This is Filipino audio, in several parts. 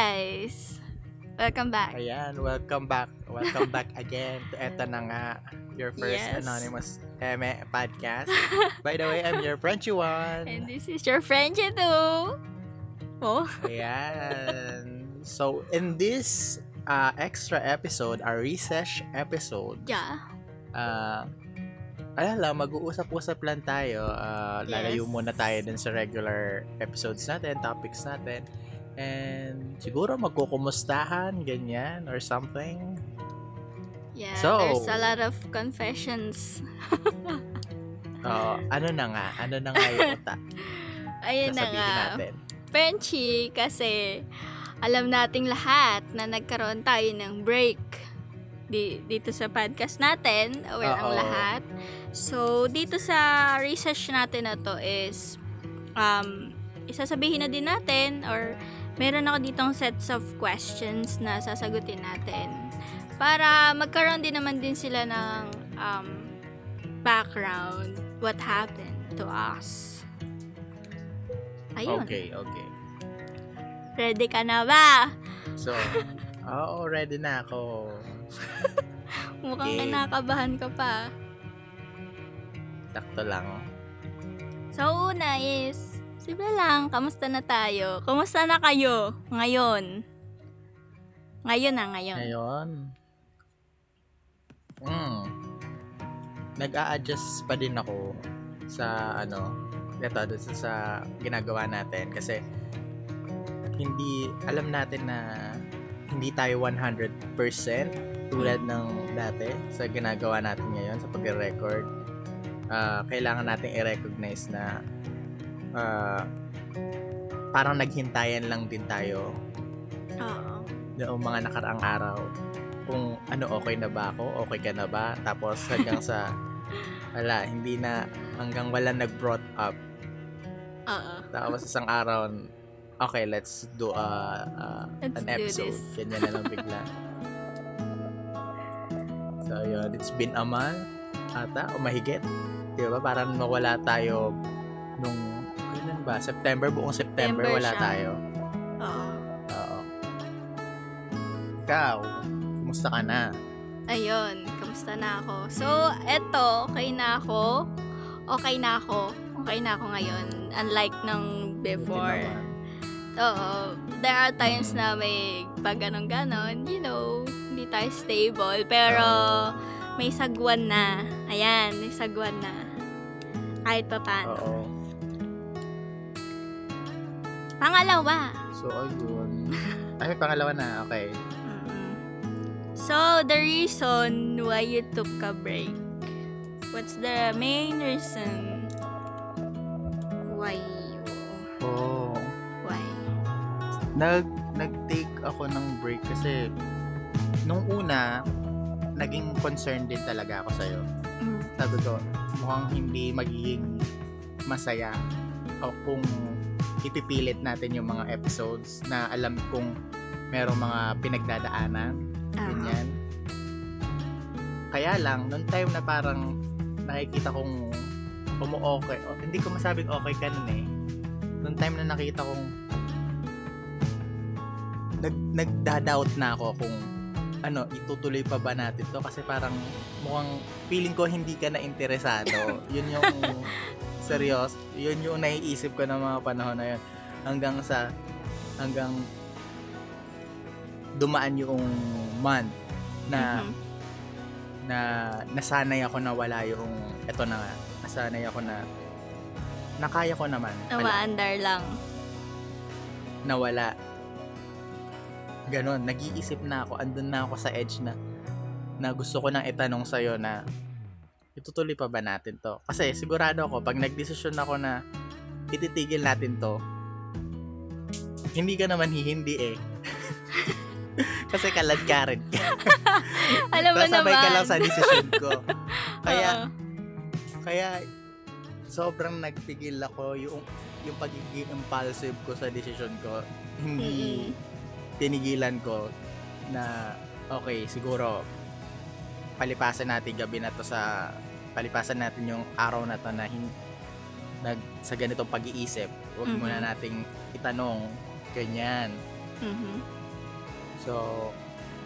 guys! Welcome back. Ayan, welcome back. Welcome back again to eto na nga, your first Yes. Anonymous Eme podcast. By the way, I'm your Frenchy one. And this is your friend too. Oh, Ayan. So, in this uh, extra episode, our recess episode, yeah. uh, ala lang, mag-uusap-usap lang tayo. Uh, Lalayo Yes. muna tayo dun sa regular episodes natin, topics natin. And siguro magkukumustahan, ganyan, or something. Yeah, So- there's a lot of confessions. Oo, ano na nga? Ano na nga yung uta? Ayun na nga. natin. Frenchie, kasi alam nating lahat na nagkaroon tayo ng break di, dito sa podcast natin. Well, ang Oo. lahat. So, dito sa research natin na to is um, isasabihin na din natin or meron ako ditong sets of questions na sasagutin natin para magkaroon din naman din sila ng um, background what happened to us. Ayun. Okay, okay. Ready ka na ba? So, oo, ready na ako. Mukhang Okay. kinakabahan ka pa. Sakto lang. So, una is, simple lang, kamusta na tayo? Kamusta na kayo ngayon? Ngayon na, ngayon. Ngayon, mm, nag-a-adjust pa din ako sa ano, ito, sa, sa ginagawa natin kasi hindi, alam natin na hindi tayo 100% tulad ng dati sa ginagawa natin ngayon sa pag-record. Ah, kailangan natin i-recognize na ah, parang naghintayan lang din tayo Oo. noong mga nakaraang araw kung ano okay na ba ako, okay ka na ba, tapos hanggang sa wala, hindi na hanggang wala nag-brought up. Oo. Tapos isang araw, okay, let's do a, a- Let's an episode. Ganyan na lang bigla. so, yun, it's been a month ata, o mahigit. Di ba? Parang nawala tayo nung, ba? September, buong September, September wala siya. tayo. Oo. Oo. Ikaw, kumusta ka na? Ayun, kamusta na ako? So, eto, okay na ako. Okay na ako. Okay na ako ngayon. Unlike nung before. Oo. There are times na may pag ganun ganon, you know, hindi tayo stable. Pero, may sagwan na. Ayan, may sagwan na. Kahit pa paano. Oo. Pangalawa. So, ayun. Ay, pangalawa na. Okay. Mm. So, the reason why you took a break. What's the main reason? Why you... Oo. Why? Nag, nag-take ako ng break kasi nung una, naging concerned din talaga ako sa'yo. Mm. Sabi ko, mukhang hindi magiging masaya o kung ipipilit natin yung mga episodes na alam kong merong mga pinagdadaanan. Ah. Ganyan. Kaya lang, nung time na parang nakikita kong umu-okay, o, hindi ko masabing okay ka nun eh. Nung time na nakita kong nag, nagda-doubt na ako kung ano, itutuloy pa ba natin to kasi parang mukhang feeling ko hindi ka na interesado. yun yung serious, yun yung naiisip ko ng mga panahon na yun. Hanggang sa hanggang dumaan yung month na Mhm. na nasanay ako na wala yung eto na nasanay ako na nakaya ko naman Nawaandar lang. na wala ganon, nag-iisip na ako andun na ako sa edge na na gusto ko nang itanong sa'yo na itutuloy pa ba natin to kasi sigurado ako pag nagdesisyon ako na ititigil natin to hindi ka naman hihindi eh kasi kalad ka rin Alam mo naman. ka lang sa decision ko. Kaya, Oo. kaya, sobrang nagpigil ako yung, yung pagiging impulsive ko sa decision ko. Hindi tinigilan ko na, okay, siguro, palipasan natin gabi na to sa, palipasan natin yung araw na to na hin, nag, sa ganitong pag-iisip. Huwag Mhm. muna nating itanong, ganyan. Mhm. So,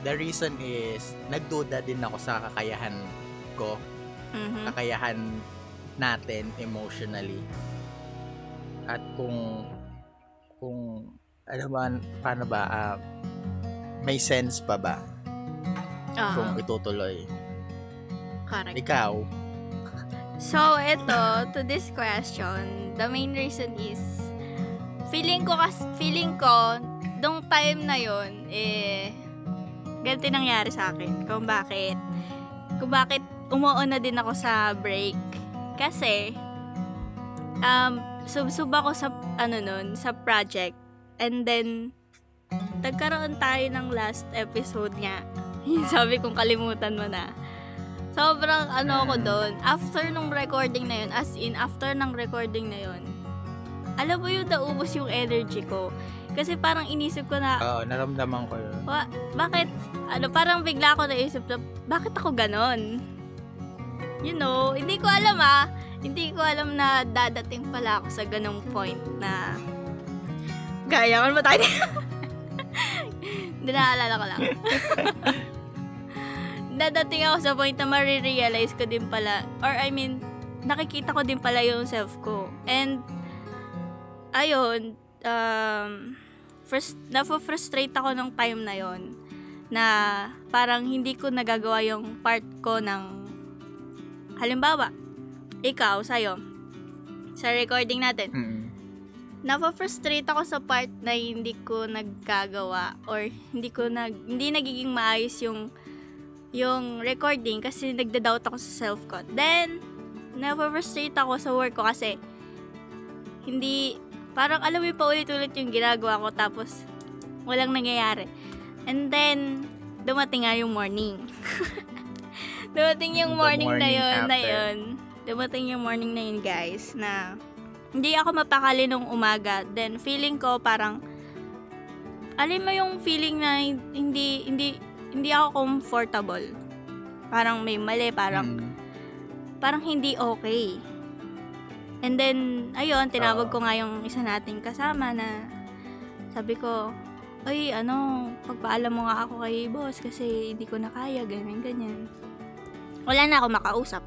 the reason is, nagduda din ako sa kakayahan ko, Mhm. kakayahan natin emotionally. At kung, kung, ano ba, paano ba, ah, may sense pa ba Ah, kung itutuloy? correct. Ikaw, So, ito, to this question, the main reason is, feeling ko, kas, feeling ko, dong time na yon eh, ganito nangyari sa akin. Kung bakit, kung bakit umuon na din ako sa break. Kasi, um, sub-sub ako sa, ano nun, sa project. And then, nagkaroon tayo ng last episode nga. Sabi kong kalimutan mo na. Sobrang ano ako doon. After nung recording na yun, as in, after ng recording na yun, alam mo yung naubos yung energy ko. Kasi parang inisip ko na, oo, naramdaman ko yun. wa, bakit, ano, parang bigla ako naisip na, bakit ako ganon? You know, hindi ko alam ah. Hindi ko alam na dadating pala ako sa ganong point na, ko ba tayo? Hindi naalala ko lang. dadating ako sa point na marirealize ko din pala, or I mean, nakikita ko din pala yung self ko. And, ayun, um, first, na-frustrate ako nung time na yon na parang hindi ko nagagawa yung part ko ng, halimbawa, ikaw, sa'yo, sa recording natin, Mm. Na-frustrate ako sa part na hindi ko naggagawa or hindi ko nag hindi nagiging maayos yung yung recording kasi nagda-doubt ako sa self ko. Then na-frustrate ako sa work ko kasi hindi parang alam mo yung paulit-ulit yung ginagawa ko tapos walang nangyayari. And then dumating nga yung morning. dumating yung The morning, na morning yun, na yun. Dumating yung morning na yun, guys, na hindi ako mapakali nung umaga. Then, feeling ko parang, alam mo yung feeling na hindi, hindi, hindi ako comfortable. Parang may mali, parang, Mm. parang hindi okay. And then, ayun, tinawag Oo. ko nga yung isa nating kasama na sabi ko, ay, ano, pagpaalam mo nga ako kay boss kasi hindi ko na kaya, ganyan, ganyan. Wala na ako makausap.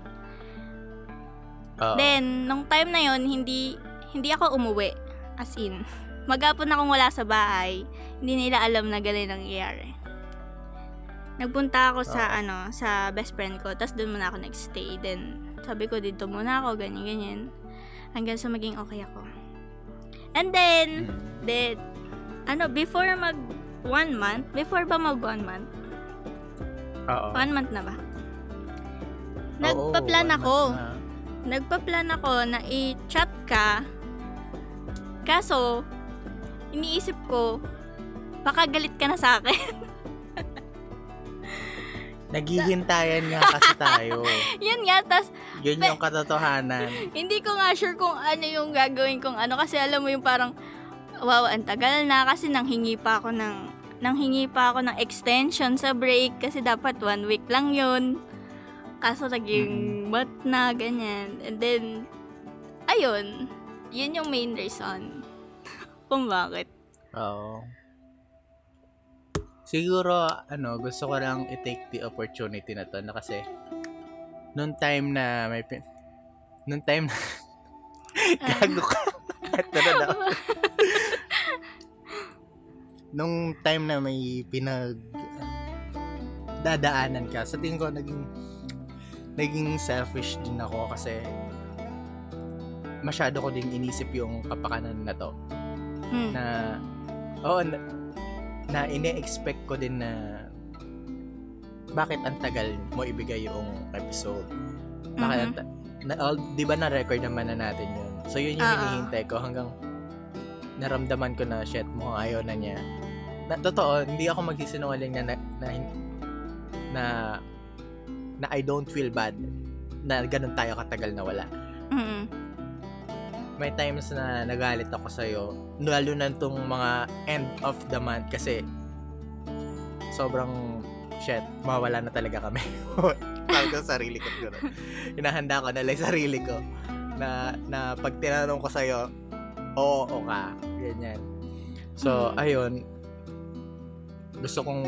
Oo. Then, nung time na yon hindi, hindi ako umuwi. As in, magapon akong wala sa bahay. Hindi nila alam na ganun nangyayari. Nagpunta ako sa, Oo. ano, sa best friend ko. Tapos doon muna ako nagstay. Then, sabi ko, dito muna ako, ganyan, ganyan. Hanggang sa maging okay ako. And then, Mm. then, ano, before mag one month, before ba mag one month? Oo. One month na ba? Nagpa-plan ako. na. Nagpa-plan ako na i-chat ka. Kaso, iniisip ko, baka galit ka na sa akin. Naghihintayan nga kasi tayo. Yun nga, tas Yun yung katotohanan. hindi ko nga sure kung ano yung gagawin kong ano. Kasi alam mo yung parang, wow, ang tagal na. Kasi nanghingi pa ako ng, nanghingi pa ako ng extension sa break. Kasi dapat one week lang yun. Kaso naging what na, ganyan. And then, ayun. Yun yung main reason. kung bakit. Oo. Siguro, ano, gusto ko lang i-take the opportunity na to na kasi nung time na may pin... Nung time na... Gago ka. Ito na daw. Nung time na may pinag... dadaanan ka, sa tingin ko naging naging selfish din ako kasi masyado ko ding inisip yung kapakanan na to. Hmm. na oo na, na ine-expect ko din na bakit ang tagal mo ibigay yung episode? Bakit Mhm. ang ta- na, all, di ba na-record naman na natin yun? So yun yung hinihintay ko hanggang naramdaman ko na shit mo ayaw na niya. Na, totoo hindi ako magsisinungaling na na, na na na I don't feel bad na ganun tayo katagal na wala Mm-mm. may times na nagalit ako sa'yo, lalo na itong mga end of the month kasi sobrang shit, mawala na talaga kami. Sabi ko sa sarili ko gano'n. Hinahanda ko na lang sarili ko na, na pag tinanong ko sa'yo, oo, oo ka. Ganyan. So, Mm. ayun, gusto kong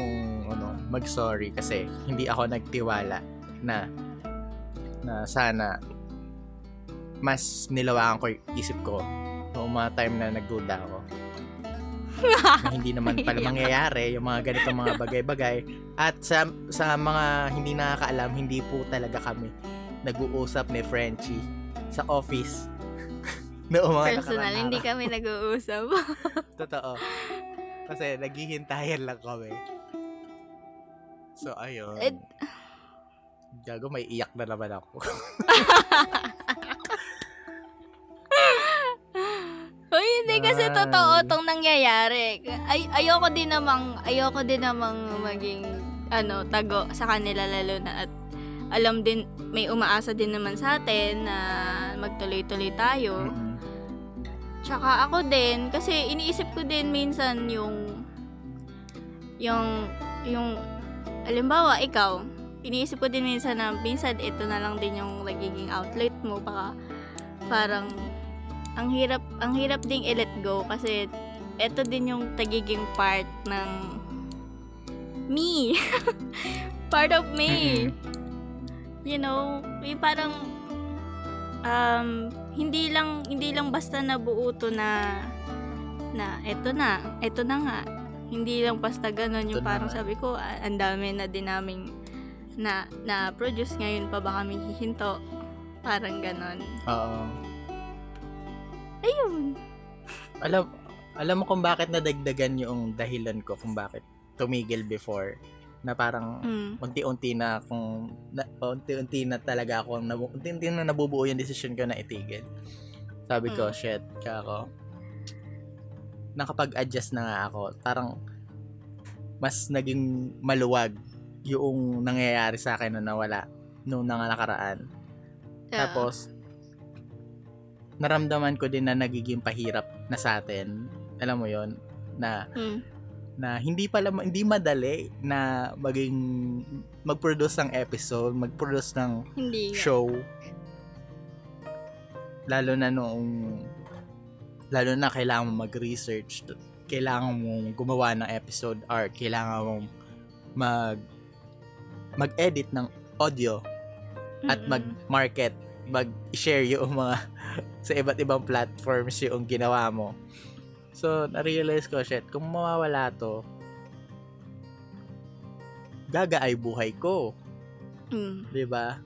ano, mag-sorry kasi hindi ako nagtiwala na na sana mas nilawakan ko yung isip ko noong mga time na nagduda ako. na hindi naman pala mangyayari yung mga ganitong mga bagay-bagay. At sa, sa mga hindi nakakaalam, hindi po talaga kami nag-uusap ni Frenchie sa office. noong mga Personal, hindi kami nag-uusap. Totoo. Kasi naghihintayan lang kami. So, ayun. Eh, Gago, may iyak na naman ako. Uy, hindi kasi totoo tong nangyayari. Ay, ayoko din namang, ayoko din namang maging, ano, tago sa kanila lalo na at alam din, may umaasa din naman sa atin na magtuloy-tuloy tayo. Tsaka ako din, kasi iniisip ko din minsan yung, yung, yung, alimbawa, ikaw, iniisip ko din minsan na, minsan ito na lang din yung nagiging outlet mo, baka, parang, ang hirap, ang hirap ding i-let go, kasi, ito din yung tagiging part ng, me. part of me. You know, yung parang, um, hindi lang hindi lang basta nabuo to na na eto na, eto na nga. Hindi lang basta ganun yung parang sabi ko, ang dami na din naming na na produce ngayon pa ba kami hihinto. Parang ganun. Oo. Ayun. Alam, alam mo kung bakit nadagdagan yung dahilan ko kung bakit tumigil before na parang Mm. unti-unti na kung na, unti-unti na talaga ako nabu, unti-unti na nabubuo yung decision ko na itigil. Sabi ko, Mm. shit, kaya ako nakapag-adjust na nga ako. Parang mas naging maluwag yung nangyayari sa akin na nawala nung nakaraan. Yeah. Tapos, naramdaman ko din na nagiging pahirap na sa atin. Alam mo yon na Mm. na hindi pala hindi madali na maging mag-produce ng episode, mag-produce ng Hindi show. Lalo na noong lalo na kailangan mo mag-research, kailangan mong gumawa ng episode art, kailangan mong mag mag-edit ng audio at Mm-mm. mag-market, mag-share yung mga sa iba't ibang platforms yung ginawa mo. So, na-realize ko, shit, kung mawawala to, gaga ay buhay ko. Mm. 'di ba?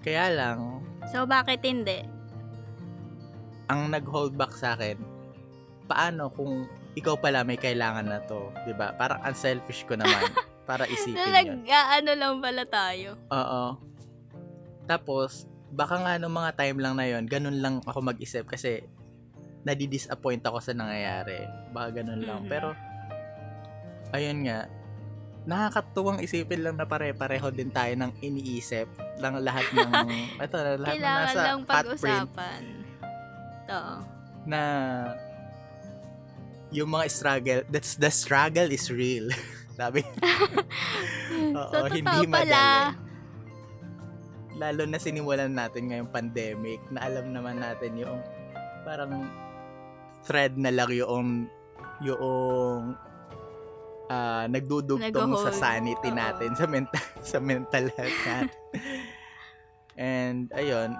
Kaya lang, So, bakit hindi? ang nag-hold back sa akin, paano kung ikaw pala may kailangan na to, 'di ba? Parang unselfish ko naman para isipin Na 'yun. nag-ano lang pala tayo. Oo. Tapos, baka nga nung mga time lang na yon ganun lang ako mag-isip kasi nadi-disappoint ako sa nangyayari. Baka ganun lang. Mhm. Pero, ayun nga, nakakatuwang isipin lang na pare-pareho din tayo ng iniisip lang lahat ng, ito, lahat ng nasa lang pag-usapan. Oo. na yung mga struggle, that's the struggle is real. Sabi. Oo, so, hindi pala. madali. Lalo na sinimulan natin ngayong pandemic na alam naman natin yung parang thread na lang yung yung ah, nagdudugtong sa sanity Oo. natin sa mental sa mental health natin. And ayun,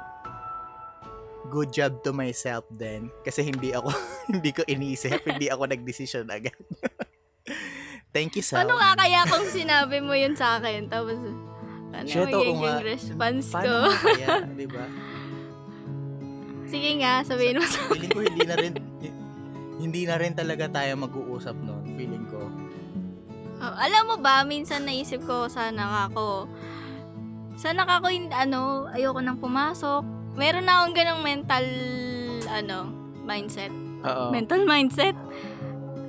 good job to myself then kasi hindi ako hindi ko inisip, hindi ako nagdesisyon agad. Thank you so Paano nga kaya kung sinabi mo yun sa akin? Tapos, ano Shit, magiging nga. response ko? Paano kaya, di ba? Sige nga, sabihin mo sa Feeling ko hindi na rin hindi na rin talaga tayo mag-uusap noon, feeling ko. Oh, alam mo ba, minsan naisip ko, sana ako, sana ako, hin- ano, ayoko nang pumasok. Meron na akong ganong mental, ano, mindset. Oo. Mental mindset.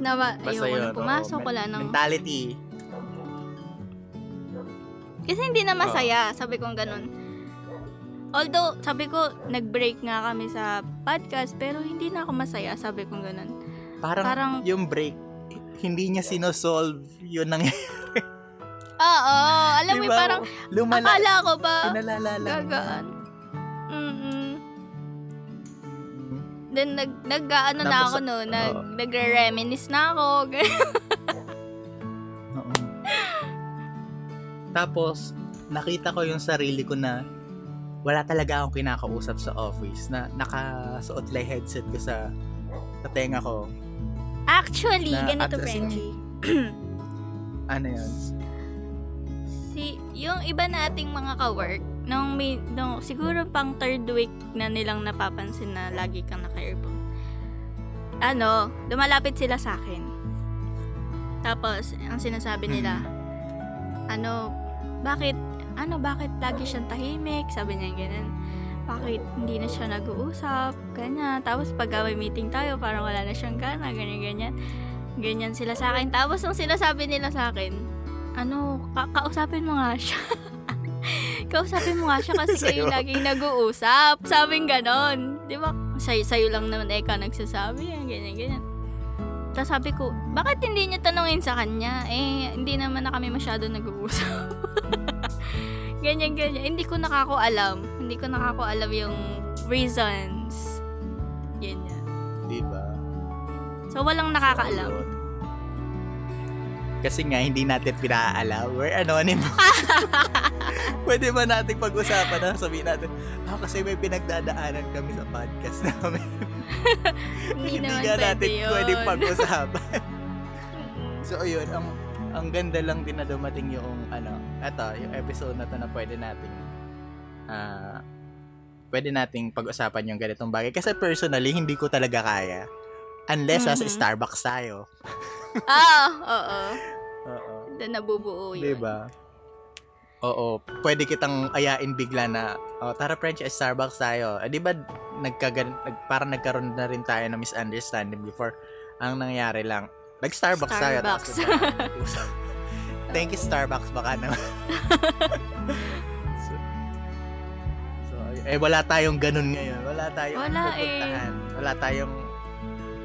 Na ma- Basta ayoko yun, nang pumasok, oo. wala nang... Mentality. Kasi hindi na masaya, sabi kong ganun. Although, sabi ko, nag-break nga kami sa podcast, pero hindi na ako masaya, sabi kong ganun. Parang, Parang- yung break, hindi niya sinosolve yun nang Oo, alam mo, Diba? parang, lumala. akala ko ba, Pinalala lang. gagaan. Mm-mm. Then nag nag ano na ako no, nag uh, nagre-reminisce na ako. uh-oh. Tapos nakita ko yung sarili ko na wala talaga akong kinakausap sa office na nakasuot lang headset ko sa sa tenga ko. Actually, na, ganito, at, Frenchie. ano yan? Si, yung iba nating mga kawork, nung, may, nung siguro pang third week na nilang napapansin na lagi kang naka-earphone. Ano, lumalapit sila sa akin. Tapos, ang sinasabi nila, ano, bakit, ano, bakit lagi siyang tahimik? Sabi niya ganun. Bakit hindi na siya nag-uusap? Ganyan. Tapos, pag may meeting tayo, parang wala na siyang gana, ganyan, ganyan. Ganyan sila sa akin. Tapos, ang sinasabi nila sa akin, ano, ka- kausapin mo nga siya. kausapin mo nga siya kasi kayo laging nag-uusap. Sabing ganon. Di ba? Sa'yo, sa'yo lang naman eka nagsasabi. Yan, ganyan, ganyan. Tapos sabi ko, bakit hindi niyo tanungin sa kanya? Eh, hindi naman na kami masyado nag-uusap. ganyan, ganyan. Hindi ko nakako alam. Hindi ko nakako alam yung reasons. Ganyan. Diba? So, walang nakakaalam. Kasi nga, hindi natin pinaalam. We're anonymous. Pwede ba nating pag-usapan na sabihin natin, ah, kasi may pinagdadaanan kami sa podcast namin. Hindi nga natin yun. pwede pag-usapan. So, ayun, ang ang ganda lang din na dumating yung ano, eto, yung episode na to na pwede nating ah pwede nating pag-usapan yung ganitong bagay. Kasi personally, hindi ko talaga kaya. Unless sa Mhm. Starbucks tayo. Ah, oo. Oo. Doon nabubuo yun. Diba? Oo. Pwede kitang ayain bigla na, oh, tara French, Starbucks tayo. Eh, di ba, nagkagan, nag, parang nagkaroon na rin tayo ng misunderstanding before. Ang nangyari lang, nag-Starbucks tayo. Starbucks. Thank you, Starbucks. Baka naman. so, so, eh, wala tayong ganun ngayon. Wala tayong Wala eh. Wala tayong,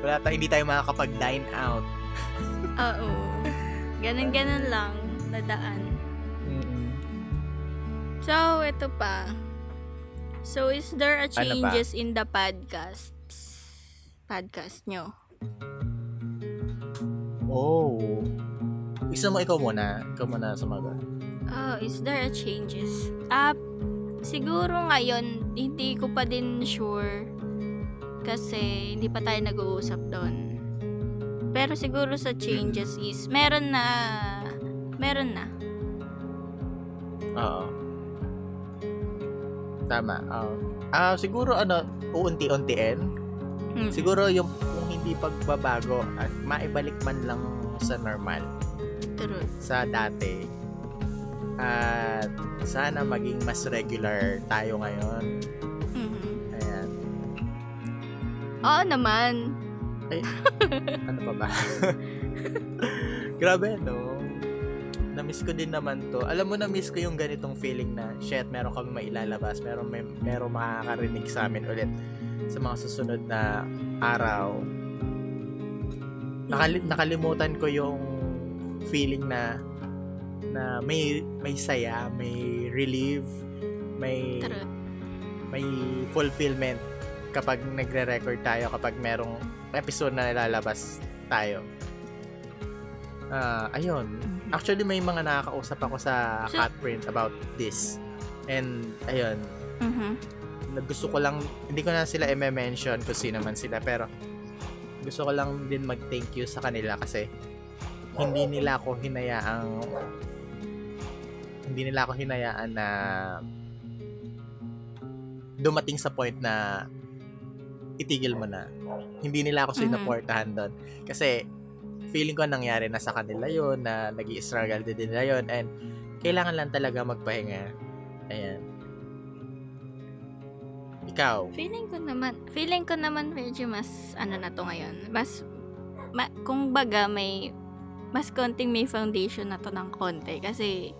wala tayo, hindi tayo makakapag-dine out. Oo. Ganun-ganun lang. Nadaan. Mm-mm. So, ito pa. So, is there a Ano changes in the podcasts? Podcast nyo? Oh. Isa mo ikaw muna. Ikaw muna sumagot. Oh, is there a changes? Ah, siguro ngayon, hindi ko pa din sure. Kasi, hindi pa tayo nag-uusap doon. Pero siguro sa changes is, meron na, meron na. Oo. Tama. Oo. Ah, siguro ano, uunti-untiin. Hmm. Siguro yung kung hindi pagbabago at maibalik man lang sa normal, True. sa dati. At sana maging mas regular tayo ngayon. Oo naman. Ano pa ba? Grabe, no? Na-miss ko din naman to. Alam mo, na-miss ko yung ganitong feeling na, shit, meron kami mailalabas, meron, may, meron makakarinig sa amin ulit sa mga susunod na araw. Nakali- nakalimutan ko yung feeling na na may may saya, may relief, may True. may fulfillment kapag nagre-record tayo kapag merong episode na nilalabas tayo. Ah, ayun. Actually, may mga nakakausap ako sa So- Catprint about this. And, ayun, Mhm. na- gusto ko lang, hindi ko na sila i-mention kung sino man sila, pero gusto ko lang din mag-thank you sa kanila kasi hindi nila ako hinayaang hindi nila ako hinayaan na dumating sa point na itigil mo na. Hindi nila ako Mhm. sinuportahan doon. Kasi feeling ko nangyari na sa kanila yon na nag struggle din nila yon and kailangan lang talaga magpahinga. Ayan. Ikaw. Feeling ko naman, feeling ko naman medyo mas ano na to ngayon. Mas ma, kung baga may mas konting may foundation na to ng konti kasi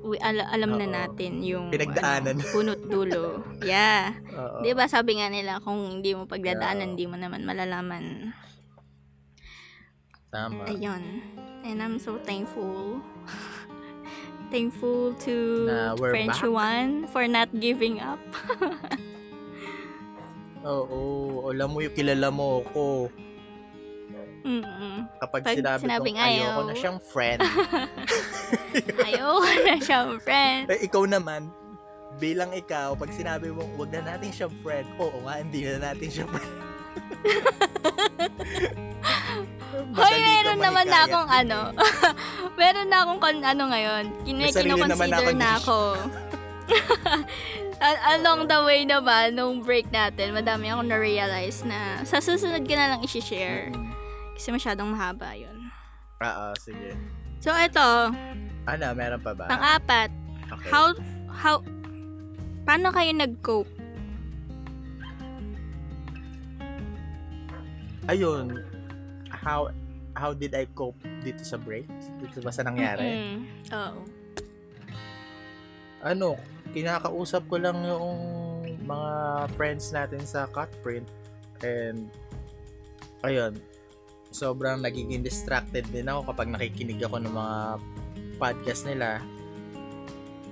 we, ala- alam na Oo. natin yung Pinagdaanan. ano, punot dulo. yeah. Oo. 'Di ba sabi nga nila kung hindi mo pagdadaanan, hindi mo naman malalaman. Tama. Ayun. And I'm so thankful. thankful to Na French back. One for not giving up. Oo. Alam mo yung kilala mo ako. Mm-mm. Kapag Pag sinabi sinabing kong ayoko ayaw. na siyang friend, Ayoko na siyang friend. eh, ikaw naman, bilang ikaw, pag sinabi mong wag na natin siyang friend, oo nga, hindi na natin siyang friend. Hoy, meron naman na akong ano. meron na akong kon, ano ngayon. Kin- May kinoconsider na ako. Al- Along the way naman, nung break natin, madami akong na-realize na sa susunod ka na lang isi-share. Mm. Kasi masyadong mahaba yun. Oo, sige. So, ito, Ano, meron pa ba? pang-apat. Okay. How, how, paano kayo nag-cope? Ayun, how how did I cope dito sa break? Dito ba sa nangyari? Mm-mm. Oo. Ano, kinakausap ko lang yung mga friends natin sa Cutprint and ayun, sobrang nagiging distracted din ako kapag nakikinig ako ng mga podcast nila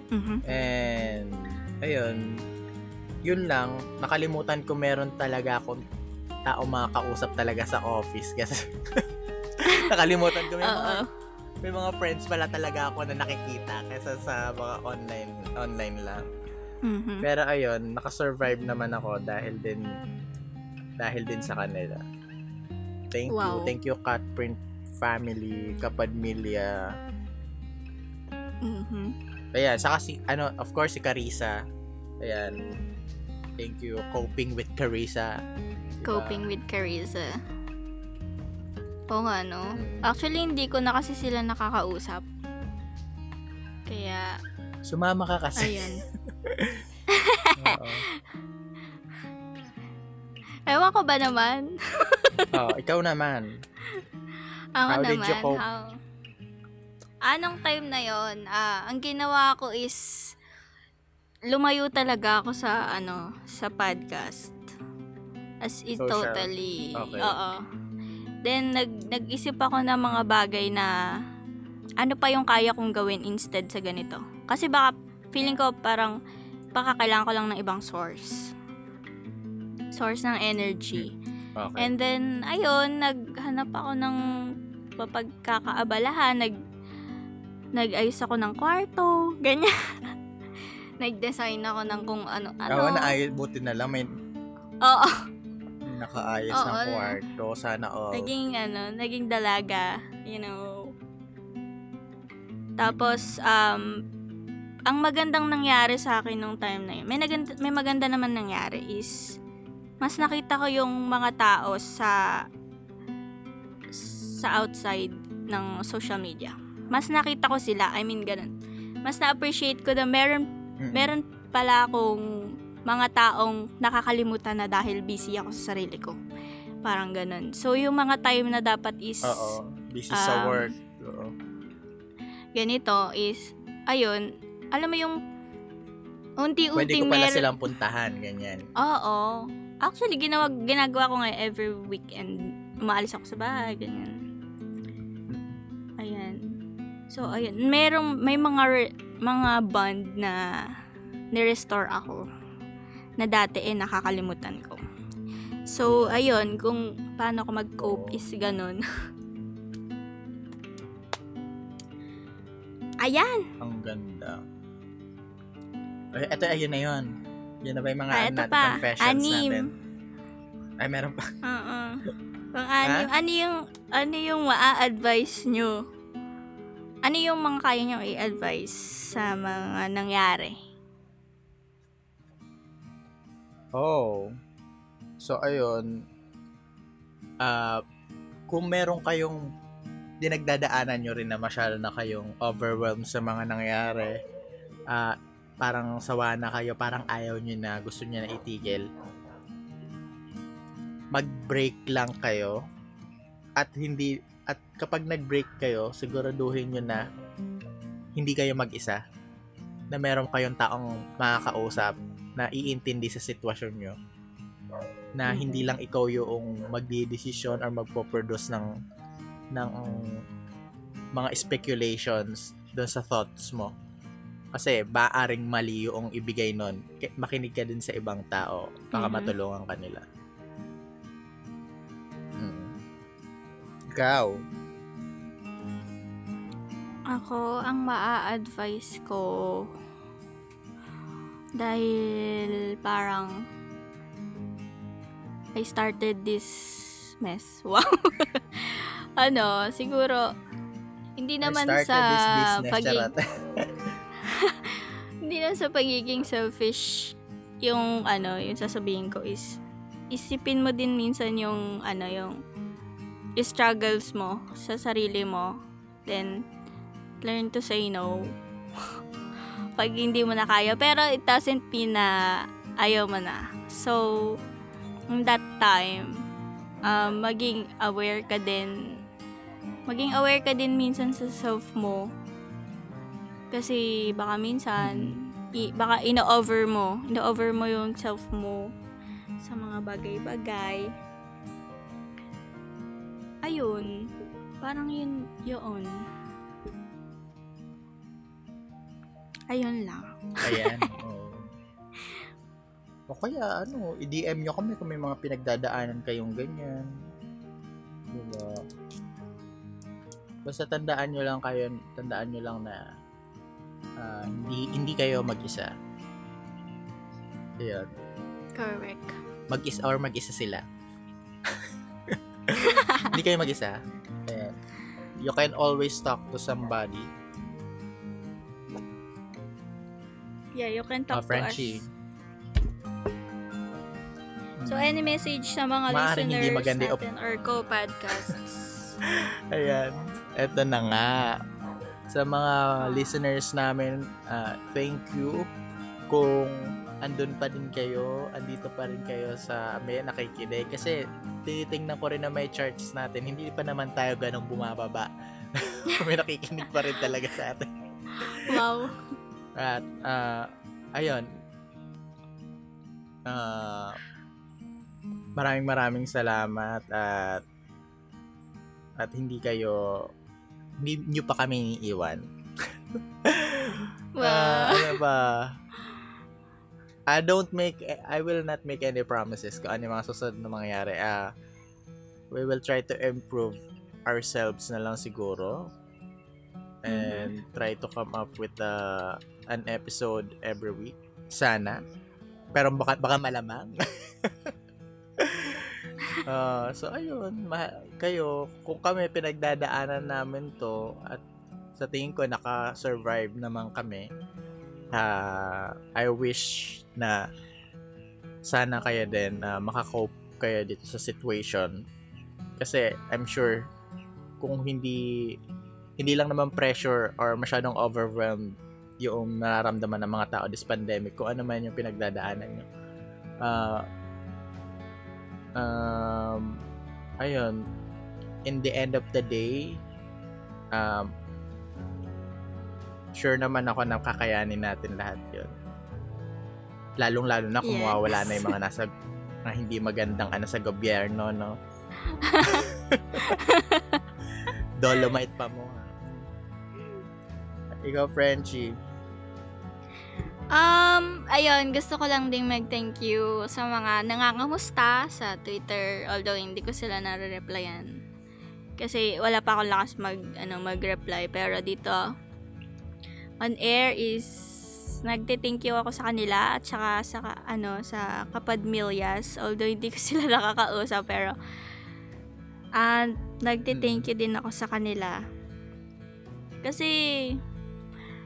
Mhm. and ayun, yun lang, nakalimutan ko meron talaga akong tao makakausap talaga sa office kasi nakalimutan ko may mga, may mga friends pala talaga ako na nakikita kaysa sa mga online online lang. Mhm. Pero ayun, nakasurvive naman ako dahil din dahil din sa kanila. Thank you. Wow. Thank you Catprint family, Kapadmilya. Mhm. Ayan, saka si ano, of course si Carissa. Ayan. Thank you coping with Carissa. Diba? Coping with Carissa. Oo nga, no? Mm. Actually, hindi ko na kasi sila nakakausap. Kaya, Sumama ka kasi. ayun. Ewan ko ba naman? oh, ikaw naman. Ako How naman. did you cope? how- Anong time na yon? Ah, ang ginawa ko is lumayo talaga ako sa ano, sa podcast. As in Social. totally. Okay. Oo. Then nag nag-isip ako ng mga bagay na ano pa yung kaya kong gawin instead sa ganito. Kasi baka feeling ko parang baka kailangan ko lang ng ibang source. Source ng energy. Okay. And then, ayun, naghanap ako ng mapagkakaabalahan. Nag, nag-ayos ako ng kwarto. Ganyan. Nag-design ako ng kung ano. ano. Oo, naayos. Buti na lang may Oo. nakaayos Oo, ng na- kwarto. Sana all. Naging, ano, naging dalaga. You know. Tapos, um, ang magandang nangyari sa akin nung time na yun, may, naganda, may maganda naman nangyari is, mas nakita ko yung mga tao sa sa outside ng social media. Mas nakita ko sila, I mean, ganun. Mas na-appreciate ko na meron, Mm. meron pala akong mga taong nakakalimutan na dahil busy ako sa sarili ko. Parang ganun. So, yung mga time na dapat is Oo. Busy sa Um, work. Oo. ganito is, ayun, alam mo yung Pwede unti-unting ko pala meron- silang puntahan. Ganyan. Oo. Actually, ginawa, ginagawa ko ngayon every weekend. Umaalis ako sa bahay, ganyan. Ayan. So, ayun. Merong, may mga, re- mga bond na nirestore ako na dati eh nakakalimutan ko. So, ayun, kung paano ko mag-cope is ganun. Ayan! Ang ganda. Eto, ayun na yun. Yun na ba yung mga Ah, ano eto natin, pa. confessions Anim. natin? Ay, meron pa. Oo. Kung ano, ano yung, ano yung maa-advise nyo? Ano yung mga kaya nyo i-advise sa mga nangyari? Oh. So, ayun. Ah, kung meron kayong dinagdadaanan nyo rin na masyado na kayong overwhelmed sa mga nangyari, ah, parang sawa na kayo, parang ayaw nyo na, gusto nyo na itigil, mag-break lang kayo. At hindi at kapag nag-break kayo, siguraduhin nyo na hindi kayo mag-isa. Na meron kayong taong makakausap na iintindi sa sitwasyon nyo. Na hindi lang ikaw yung magdidesisyon or magpo-produce ng ng mga speculations doon sa thoughts mo. Kasi baaring mali yung ibigay nun. Makinig ka din sa ibang tao. Baka Mhm. matulungan ka nila. Mm. Ikaw. Ako, ang maa-advise ko dahil parang I started this mess. Wow. ano, siguro hindi naman sa pagiging. hindi naman sa pagiging selfish yung ano, yung sasabihin ko is isipin mo din minsan yung ano, yung struggles mo sa sarili mo. Then learn to say no. Pag hindi mo na kaya. Pero it doesn't mean na ayaw mo na. So, in that time, um, maging aware ka din. Maging aware ka din minsan sa self mo. Kasi baka minsan, i- baka ino-over mo. Ino-over mo yung self mo sa mga bagay-bagay. Ayun. Parang yun, yun. Ayun lang. Ayan. oo. O kaya, ano, i-DM nyo kami kung may mga pinagdadaanan kayong ganyan. Diba? Basta tandaan nyo lang kayo, tandaan nyo lang na ah, hindi, hindi kayo mag-isa. Ayan. Correct. Mag-isa or mag-isa sila. hindi kayo mag-isa. Ayan. You can always talk to somebody. Yeah, you can Uh, talk to Frenchie. us. So, any message sa mga Maaaring hindi listeners maganda yung op- natin or co-podcasts? Ayan. Eto na nga. Sa mga listeners namin, ah, thank you kung andun pa din kayo, andito pa rin kayo sa may nakikinig. Kasi tinitingnan ko rin na may charts natin. Hindi pa naman tayo ganong bumababa. may nakikinig pa rin talaga sa atin. wow. At, ah, ayun. Ah, maraming maraming salamat at at hindi kayo hindi nyo pa kami iiwan. Wow. Ah, ano ba? I don't make I will not make any promises kung ano yung mga susunod na mangyayari. Ah, we will try to improve ourselves na lang siguro and try to come up with uh, an episode every week. Sana. Pero baka, baka malamang. Ah, so ayun, ma- kayo, kung kami pinagdadaanan namin to at sa tingin ko naka-survive naman kami, ah, I wish na sana kayo din uh, makakope kayo dito sa situation. Kasi I'm sure kung hindi hindi lang naman pressure or masyadong overwhelmed yung nararamdaman ng mga tao this pandemic kung ano man yung pinagdadaanan nyo. Ah, um, ayun, in the end of the day, um, sure naman ako na kakayanin natin lahat yun. Lalong-lalo na kung Yes. mawawala na yung mga nasa na hindi magandang ano sa gobyerno, no? Dolomite pa mo. ha? Ikaw, Frenchie. Um, ayun, gusto ko lang ding mag-thank you sa mga nangangamusta sa Twitter, although hindi ko sila nare-replyan. Kasi wala pa akong lakas mag, ano, mag-reply. Pero dito, on air is nagte-thank you ako sa kanila at saka sa, ano, sa Kapadmilyas. Although hindi ko sila nakakausap, pero ah nagte-thank you din ako sa kanila. Kasi,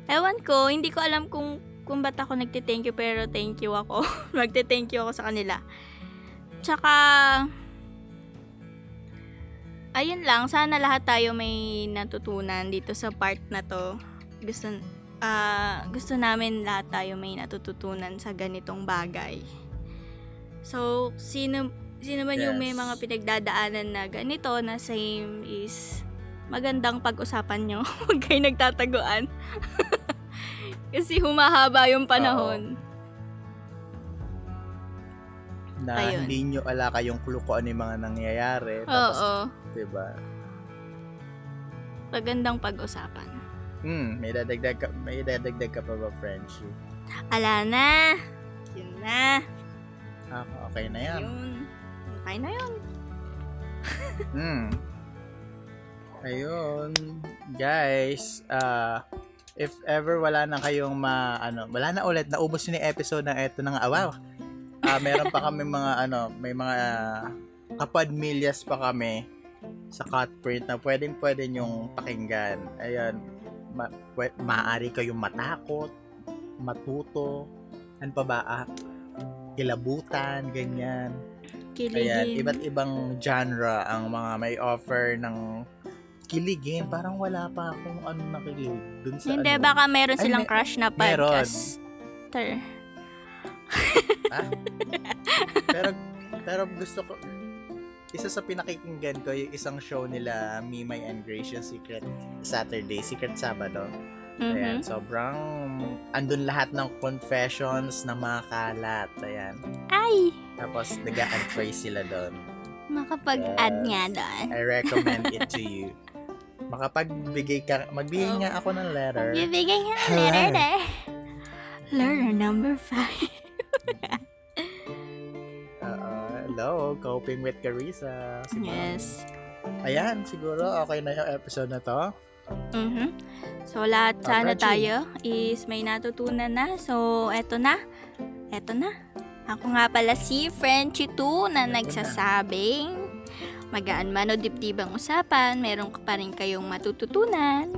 ewan ko, hindi ko alam kung kung ba't ako nagte-thank you pero thank you ako. Magte-thank you ako sa kanila. Tsaka, ayun lang, sana lahat tayo may natutunan dito sa part na to. Gusto, ah gusto namin lahat tayo may natututunan sa ganitong bagay. So, sino, sino man yung may Yes. mga pinagdadaanan na ganito na same is magandang pag-usapan nyo. Huwag kayo nagtataguan. Kasi humahaba yung panahon. Na Ayun. hindi nyo ala kayong clue kung ano yung mga nangyayari. Oo. Tapos, diba? Magandang pag-usapan. Hmm, may dadagdag ka, may dadagdag ka pa ba, Frenchie? Ala na. Yun na. Ah, okay na yan. Yun. Okay na yun. Hmm. Ayun. Guys, uh, if ever wala na kayong ma, ano, wala na ulit, naubos yun yung episode ng eto ng awaw. Ah, meron pa kami mga, ano, may mga kapadmilyas pa kami sa Cutprint na pwedeng pwede nyong pakinggan. Ayan, ma- pwe- maaari kayong matakot, matuto, ano pa ba, ah, kilabutan, ganyan. Ayan, Kiligin. iba't ibang genre ang mga may offer ng kiligin. Parang wala pa akong ano nakilig dun sa Hindi, ano. baka meron Ay, silang me- crush na podcaster. Pero, pero gusto ko, isa sa pinakikinggan ko, yung isang show nila, Me, My, and Grace, yung Secret Saturday, Secret Sabado. Ayan, Mhm. sobrang, andun lahat ng confessions ng mga kalat. Ayan. Ay, Tapos, nag-a-pray sila doon. makapag-add Yes. nga doon. I recommend it to you. Makapagbigay ka, magbigay nga ako ng letter. Bibigay nga ng letter there. Letter number five. Uh, hello, coping with Carissa. Si. Yes. Ayan, siguro okay na yung episode na to. Mhm. So, lahat Ah, sana Prachi. tayo is may natutunan na. So, eto na. Eto na. Ako nga pala si Frenchie 2 na Eto na. Magaan man o dibdibang usapan, meron ka pa rin kayong matututunan.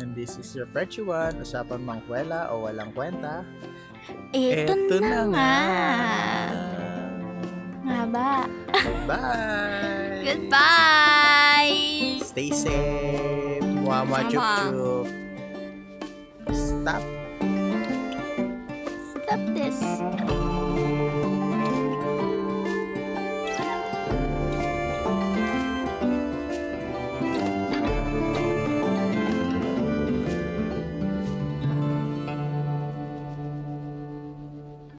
And this is your Frenchie One. Usapan mang kwela o walang kwenta. Eto, na, nga. Nga ba? Bye! Goodbye! Stay safe. Mama chup chup. Stop. Stop this.